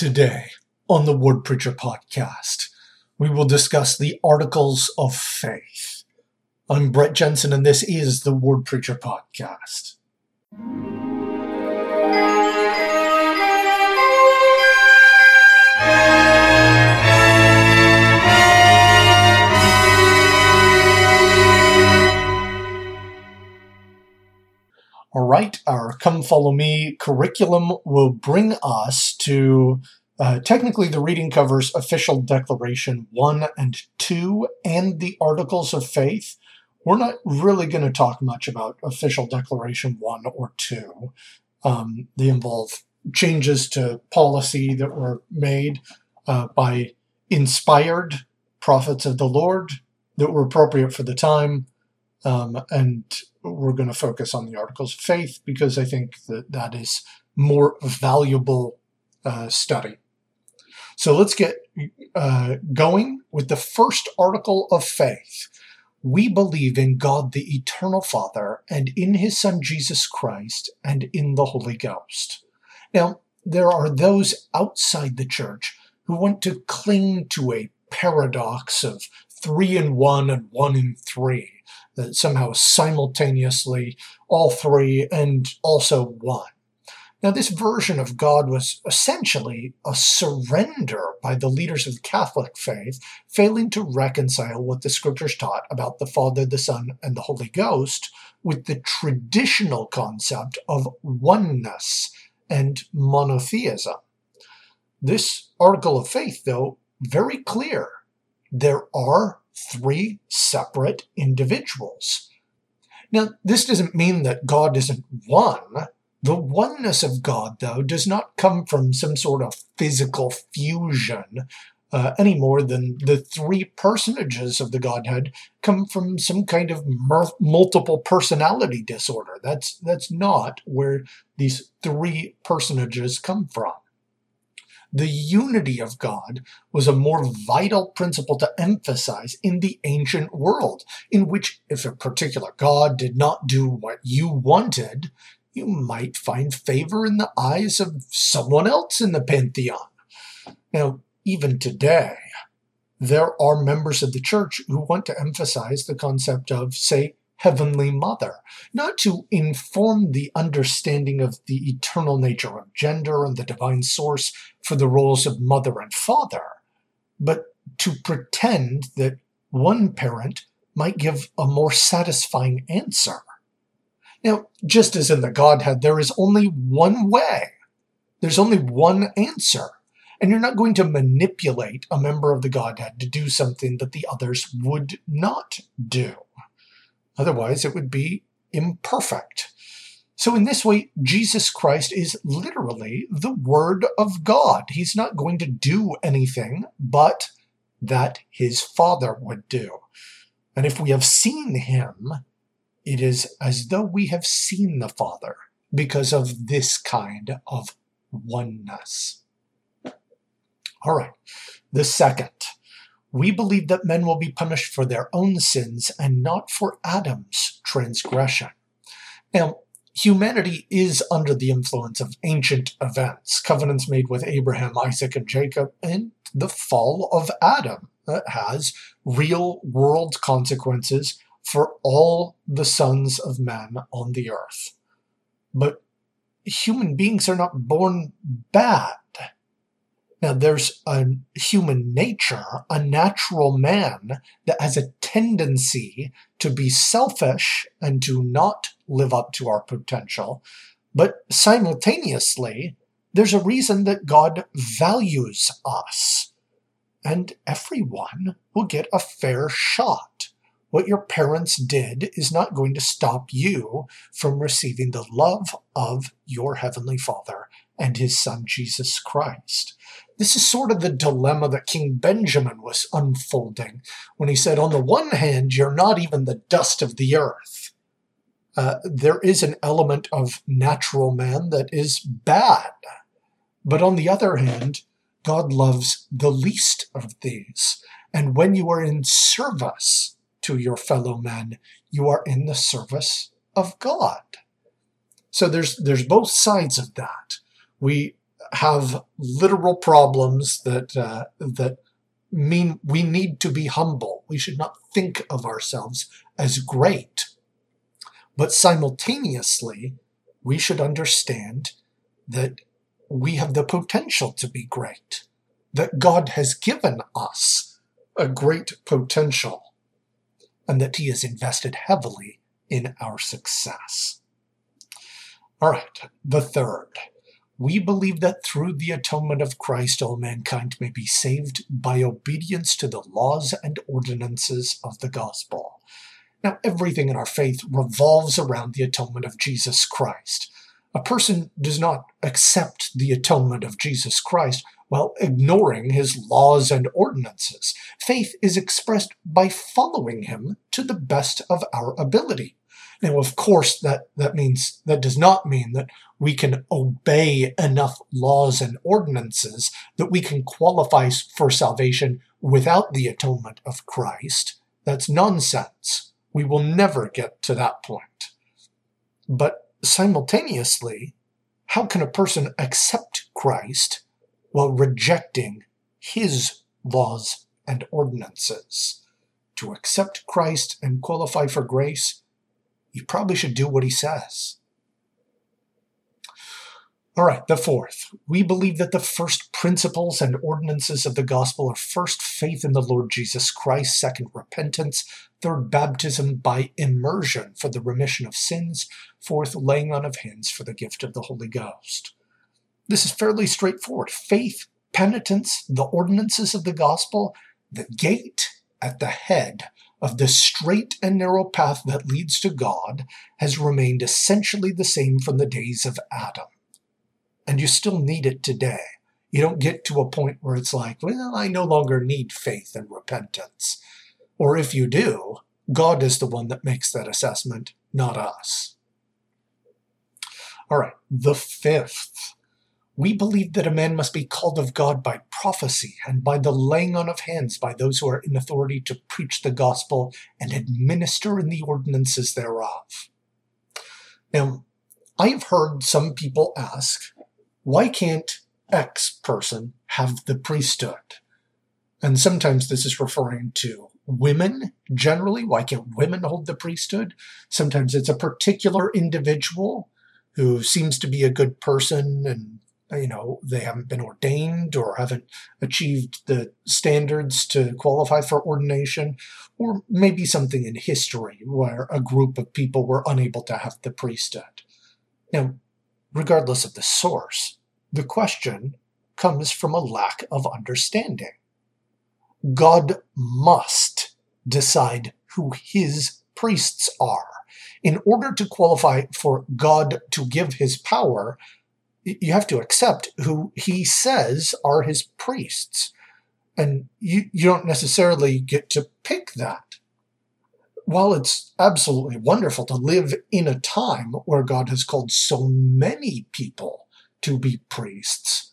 Today on the Word Preacher podcast, we will discuss the Articles of Faith. I'm Brett Jensen, and this is the Word Preacher podcast. All right, our Come Follow Me curriculum will bring us to uh, technically the reading covers Official Declaration 1 and 2 and the Articles of Faith. We're not really going to talk much about Official Declaration 1 or 2. Um, they involve changes to policy that were made uh, by inspired prophets of the Lord that were appropriate for the time. Um, and we're going to focus on the articles of faith because I think that that is more valuable uh, study. So let's get uh, going with the first article of faith. We believe in God the Eternal Father and in His Son Jesus Christ and in the Holy Ghost. Now, there are those outside the church who want to cling to a paradox of three in one and one in three that somehow simultaneously all three and also one. Now, this version of God was essentially a surrender by the leaders of the Catholic faith, failing to reconcile what the scriptures taught about the Father, the Son, and the Holy Ghost with the traditional concept of oneness and monotheism. This article of faith, though, very clear. There are three separate individuals. Now, this doesn't mean that God isn't one. The oneness of God, though, does not come from some sort of physical fusion uh, any more than the three personages of the Godhead come from some kind of multiple personality disorder. That's that's not where these three personages come from. The unity of God was a more vital principle to emphasize in the ancient world, in which if a particular God did not do what you wanted, you might find favor in the eyes of someone else in the pantheon. Now, even today, there are members of the church who want to emphasize the concept of, say, Heavenly Mother, not to inform the understanding of the eternal nature of gender and the divine source for the roles of mother and father, but to pretend that one parent might give a more satisfying answer. Now, just as in the Godhead, there is only one way. There's only one answer. And you're not going to manipulate a member of the Godhead to do something that the others would not do. Otherwise, it would be imperfect. So, in this way, Jesus Christ is literally the Word of God. He's not going to do anything but that his Father would do. And if we have seen him, it is as though we have seen the Father because of this kind of oneness. All right, the second we believe that men will be punished for their own sins and not for Adam's transgression. Now, humanity is under the influence of ancient events, covenants made with Abraham, Isaac, and Jacob, and the fall of Adam that has real world consequences for all the sons of men on the earth. But human beings are not born bad. Now, there's a human nature, a natural man that has a tendency to be selfish and to not live up to our potential. But simultaneously, there's a reason that God values us. And everyone will get a fair shot. What your parents did is not going to stop you from receiving the love of your Heavenly Father and His Son Jesus Christ. This is sort of the dilemma that King Benjamin was unfolding when he said, on the one hand, you're not even the dust of the earth. Uh, there is an element of natural man that is bad. But on the other hand, God loves the least of these. And when you are in service to your fellow men, you are in the service of God. So there's there's both sides of that. We have literal problems that uh, that mean we need to be humble. We should not think of ourselves as great. But simultaneously, we should understand that we have the potential to be great, that God has given us a great potential, and that He has invested heavily in our success. All right, the third. We believe that through the atonement of Christ, all mankind may be saved by obedience to the laws and ordinances of the gospel. Now, everything in our faith revolves around the atonement of Jesus Christ. A person does not accept the atonement of Jesus Christ while ignoring his laws and ordinances. Faith is expressed by following him to the best of our ability. Now, of course, that, that means, that does not mean that we can obey enough laws and ordinances that we can qualify for salvation without the atonement of Christ. That's nonsense. We will never get to that point. But simultaneously, how can a person accept Christ while rejecting his laws and ordinances? To accept Christ and qualify for grace, you probably should do what he says. All right, the fourth. We believe that the first principles and ordinances of the gospel are first faith in the Lord Jesus Christ, second repentance, third baptism by immersion for the remission of sins, fourth laying on of hands for the gift of the Holy Ghost. This is fairly straightforward. Faith, penitence, the ordinances of the gospel, the gate at the head of the straight and narrow path that leads to God has remained essentially the same from the days of Adam. And you still need it today. You don't get to a point where it's like, well, I no longer need faith and repentance. Or if you do, God is the one that makes that assessment, not us. All right, the fifth we believe that a man must be called of God by prophecy and by the laying on of hands by those who are in authority to preach the gospel and administer in the ordinances thereof. Now, I have heard some people ask, why can't X person have the priesthood? And sometimes this is referring to women generally. Why can't women hold the priesthood? Sometimes it's a particular individual who seems to be a good person and Uh, you know they haven't been ordained or haven't achieved the standards to qualify for ordination or maybe something in history where a group of people were unable to have the priesthood. Now regardless of the source the question comes from a lack of understanding. God must decide who his priests are. In order to qualify for god to give his power you have to accept who he says are his priests. And you, you don't necessarily get to pick that. While it's absolutely wonderful to live in a time where God has called so many people to be priests,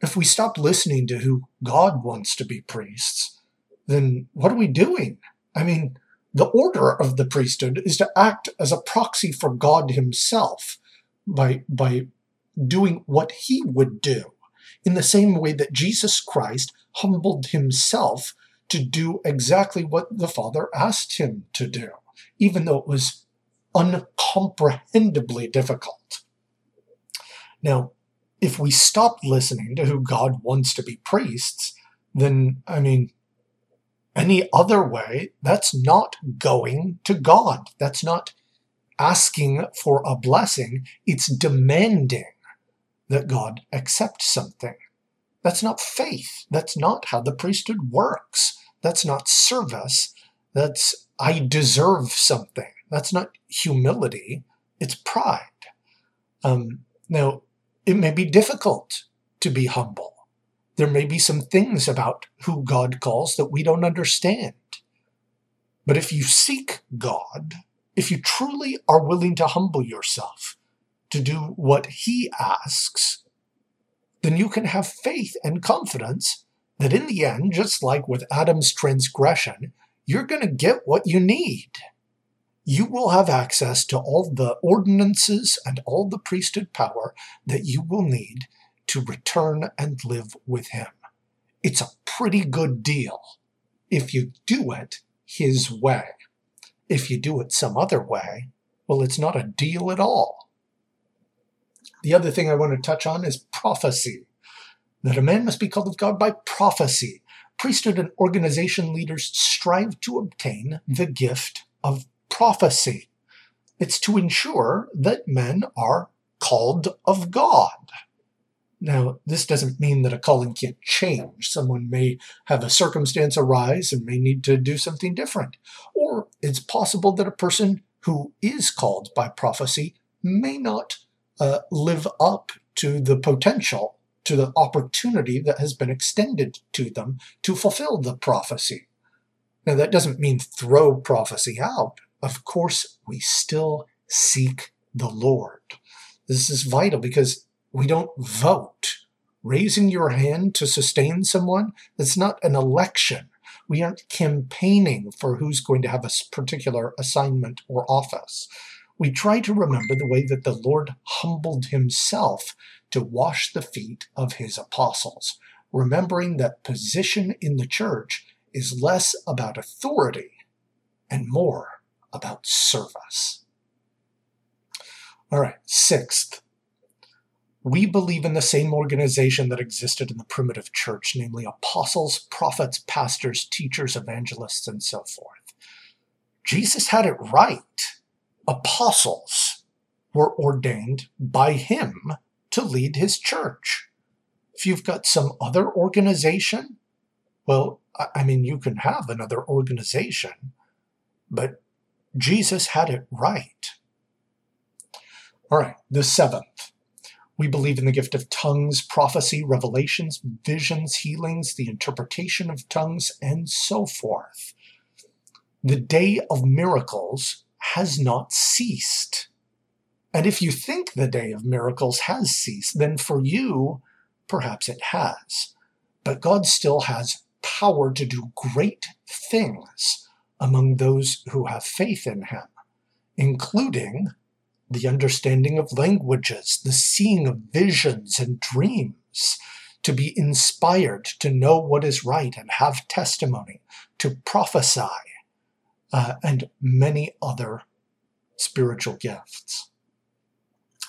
if we stop listening to who God wants to be priests, then what are we doing? I mean, the order of the priesthood is to act as a proxy for God himself by, by doing what he would do, in the same way that Jesus Christ humbled himself to do exactly what the Father asked him to do, even though it was uncomprehendably difficult. Now, if we stop listening to who God wants to be priests, then, I mean, any other way, that's not going to God. That's not asking for a blessing, it's demanding that God accepts something. That's not faith. That's not how the priesthood works. That's not service. That's, I deserve something. That's not humility. It's pride. Um, now, it may be difficult to be humble. There may be some things about who God calls that we don't understand. But if you seek God, if you truly are willing to humble yourself, to do what he asks, then you can have faith and confidence that in the end, just like with Adam's transgression, you're going to get what you need. You will have access to all the ordinances and all the priesthood power that you will need to return and live with him. It's a pretty good deal if you do it his way. If you do it some other way, well, it's not a deal at all. The other thing I want to touch on is prophecy. That a man must be called of God by prophecy. Priesthood and organization leaders strive to obtain the gift of prophecy. It's to ensure that men are called of God. Now, this doesn't mean that a calling can't change. Someone may have a circumstance arise and may need to do something different. Or it's possible that a person who is called by prophecy may not uh, live up to the potential, to the opportunity that has been extended to them to fulfill the prophecy. Now, that doesn't mean throw prophecy out. Of course, we still seek the Lord. This is vital because we don't vote. Raising your hand to sustain someone, that's not an election. We aren't campaigning for who's going to have a particular assignment or office. We try to remember the way that the Lord humbled himself to wash the feet of his apostles, remembering that position in the church is less about authority and more about service. All right, sixth, we believe in the same organization that existed in the primitive church, namely apostles, prophets, pastors, teachers, evangelists, and so forth. Jesus had it right. Apostles were ordained by him to lead his church. If you've got some other organization, well, I mean, you can have another organization, but Jesus had it right. All right, the seventh. We believe in the gift of tongues, prophecy, revelations, visions, healings, the interpretation of tongues, and so forth. The day of miracles has not ceased. And if you think the day of miracles has ceased, then for you, perhaps it has. But God still has power to do great things among those who have faith in Him, including the understanding of languages, the seeing of visions and dreams, to be inspired to know what is right and have testimony, to prophesy, uh, and many other spiritual gifts.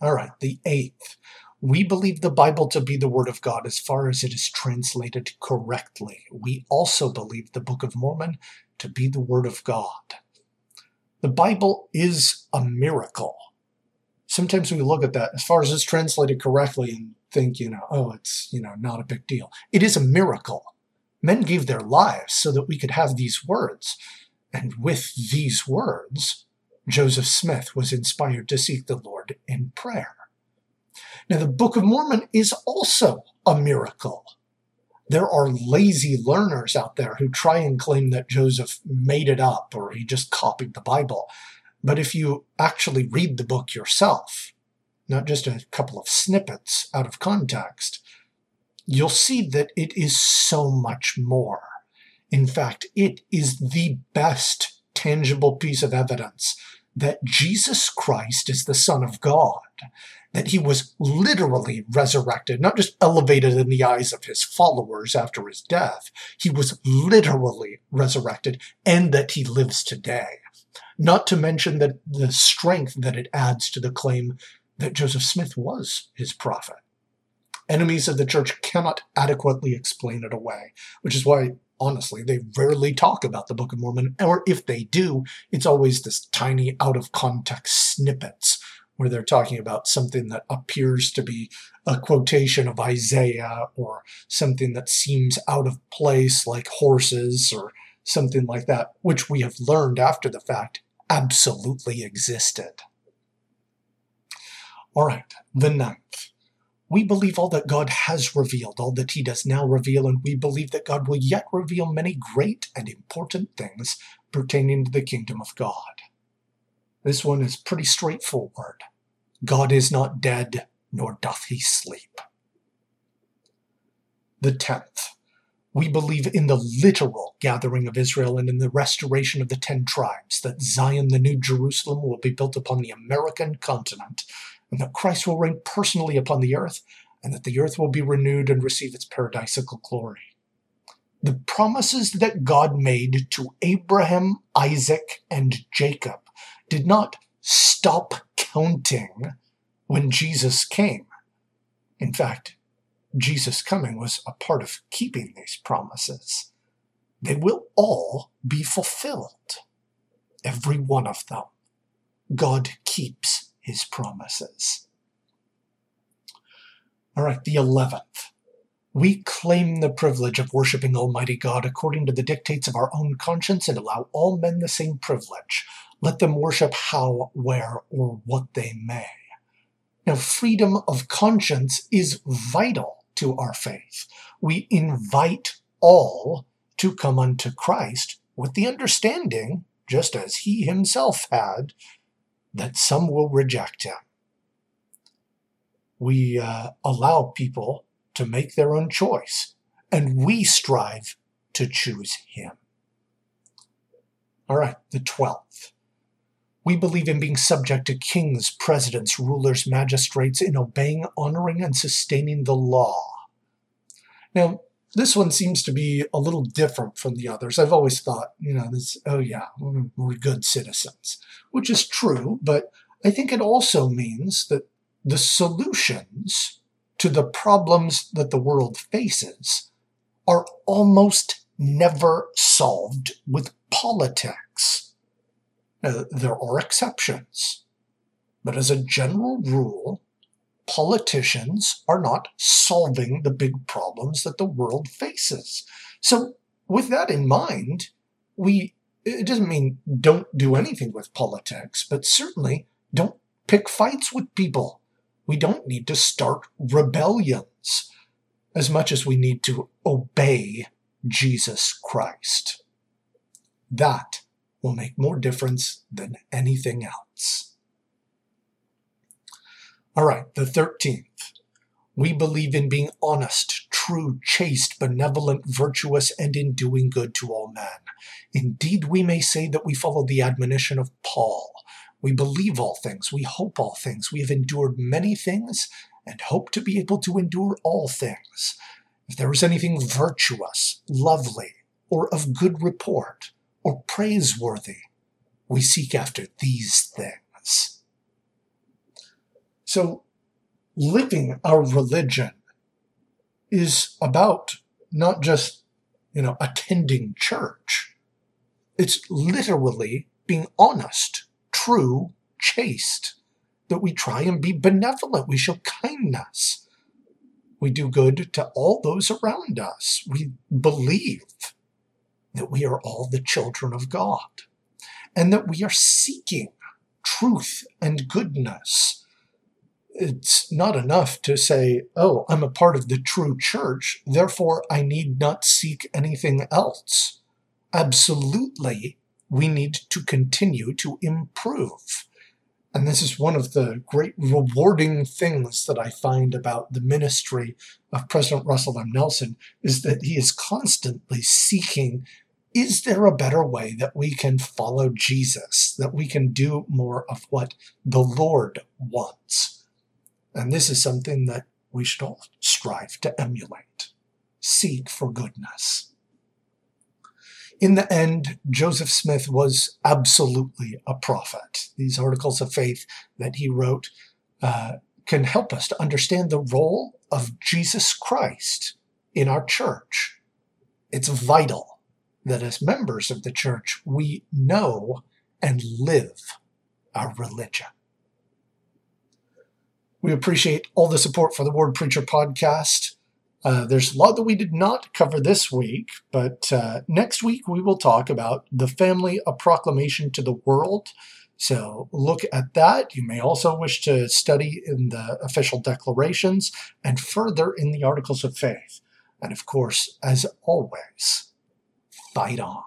All right, the eighth. We believe the Bible to be the Word of God as far as it is translated correctly. We also believe the Book of Mormon to be the Word of God. The Bible is a miracle sometimes we look at that as far as it's translated correctly and think, you know, oh, it's, you know, not a big deal. It is a miracle. Men gave their lives so that we could have these words. And with these words, Joseph Smith was inspired to seek the Lord in prayer. Now, the Book of Mormon is also a miracle. There are lazy learners out there who try and claim that Joseph made it up or he just copied the Bible. But if you actually read the book yourself, not just a couple of snippets out of context, you'll see that it is so much more. In fact, it is the best tangible piece of evidence that Jesus Christ is the Son of God, that he was literally resurrected, not just elevated in the eyes of his followers after his death, he was literally resurrected, and that he lives today. Not to mention that the strength that it adds to the claim that Joseph Smith was his prophet. Enemies of the church cannot adequately explain it away, which is why, honestly, they rarely talk about the Book of Mormon, or if they do, it's always this tiny out of context snippets where they're talking about something that appears to be a quotation of Isaiah or something that seems out of place, like horses or something like that, which we have learned after the fact absolutely existed. All right, the ninth. We believe all that God has revealed, all that He does now reveal, and we believe that God will yet reveal many great and important things pertaining to the kingdom of God. This one is pretty straightforward. God is not dead, nor doth he sleep. The tenth. We believe in the literal gathering of Israel and in the restoration of the ten tribes, that Zion, the New Jerusalem, will be built upon the American continent, and that Christ will reign personally upon the earth and that the earth will be renewed and receive its paradisical glory. The promises that God made to Abraham, Isaac, and Jacob did not stop counting when Jesus came. In fact, Jesus' coming was a part of keeping these promises. They will all be fulfilled. Every one of them. God keeps his promises. All right, the 11th. We claim the privilege of worshiping Almighty God according to the dictates of our own conscience and allow all men the same privilege. Let them worship how, where, or what they may. Now, freedom of conscience is vital to our faith. We invite all to come unto Christ with the understanding, just as he himself had, that some will reject him. We uh, allow people to make their own choice, and we strive to choose him. All right, the 12th. We believe in being subject to kings, presidents, rulers, magistrates, in obeying, honoring, and sustaining the law. Now, this one seems to be a little different from the others. I've always thought, you know, this, oh yeah, we're good citizens, which is true, but I think it also means that the solutions to the problems that the world faces are almost never solved with politics. Uh, there are exceptions, but as a general rule, politicians are not solving the big problems that the world faces. So, with that in mind, we it doesn't mean don't do anything with politics, but certainly don't pick fights with people. We don't need to start rebellions as much as we need to obey Jesus Christ. That will make more difference than anything else. All right, the 13th. We believe in being honest, true, chaste, benevolent, virtuous, and in doing good to all men. Indeed, we may say that we follow the admonition of Paul. We believe all things, we hope all things, we have endured many things, and hope to be able to endure all things. If there is anything virtuous, lovely, or of good report, or praiseworthy, we seek after these things. So living our religion is about not just, you know, attending church. It's literally being honest, true, chaste, that we try and be benevolent. We show kindness. We do good to all those around us. We believe that we are all the children of God and that we are seeking truth and goodness it's not enough to say, oh, I'm a part of the true church, therefore I need not seek anything else. Absolutely, we need to continue to improve. And this is one of the great rewarding things that I find about the ministry of President Russell M. Nelson is that he is constantly seeking is there a better way that we can follow Jesus, that we can do more of what the Lord wants? And this is something that we should all strive to emulate. Seek for goodness. In the end, Joseph Smith was absolutely a prophet. These articles of faith that he wrote uh, can help us to understand the role of Jesus Christ in our church. It's vital that as members of the church, we know and live our religion. We appreciate all the support for the Word Preacher podcast. Uh, there's a lot that we did not cover this week, but uh, next week we will talk about the family, a proclamation to the world. So look at that. You may also wish to study in the official declarations and further in the articles of faith. And of course, as always, fight on.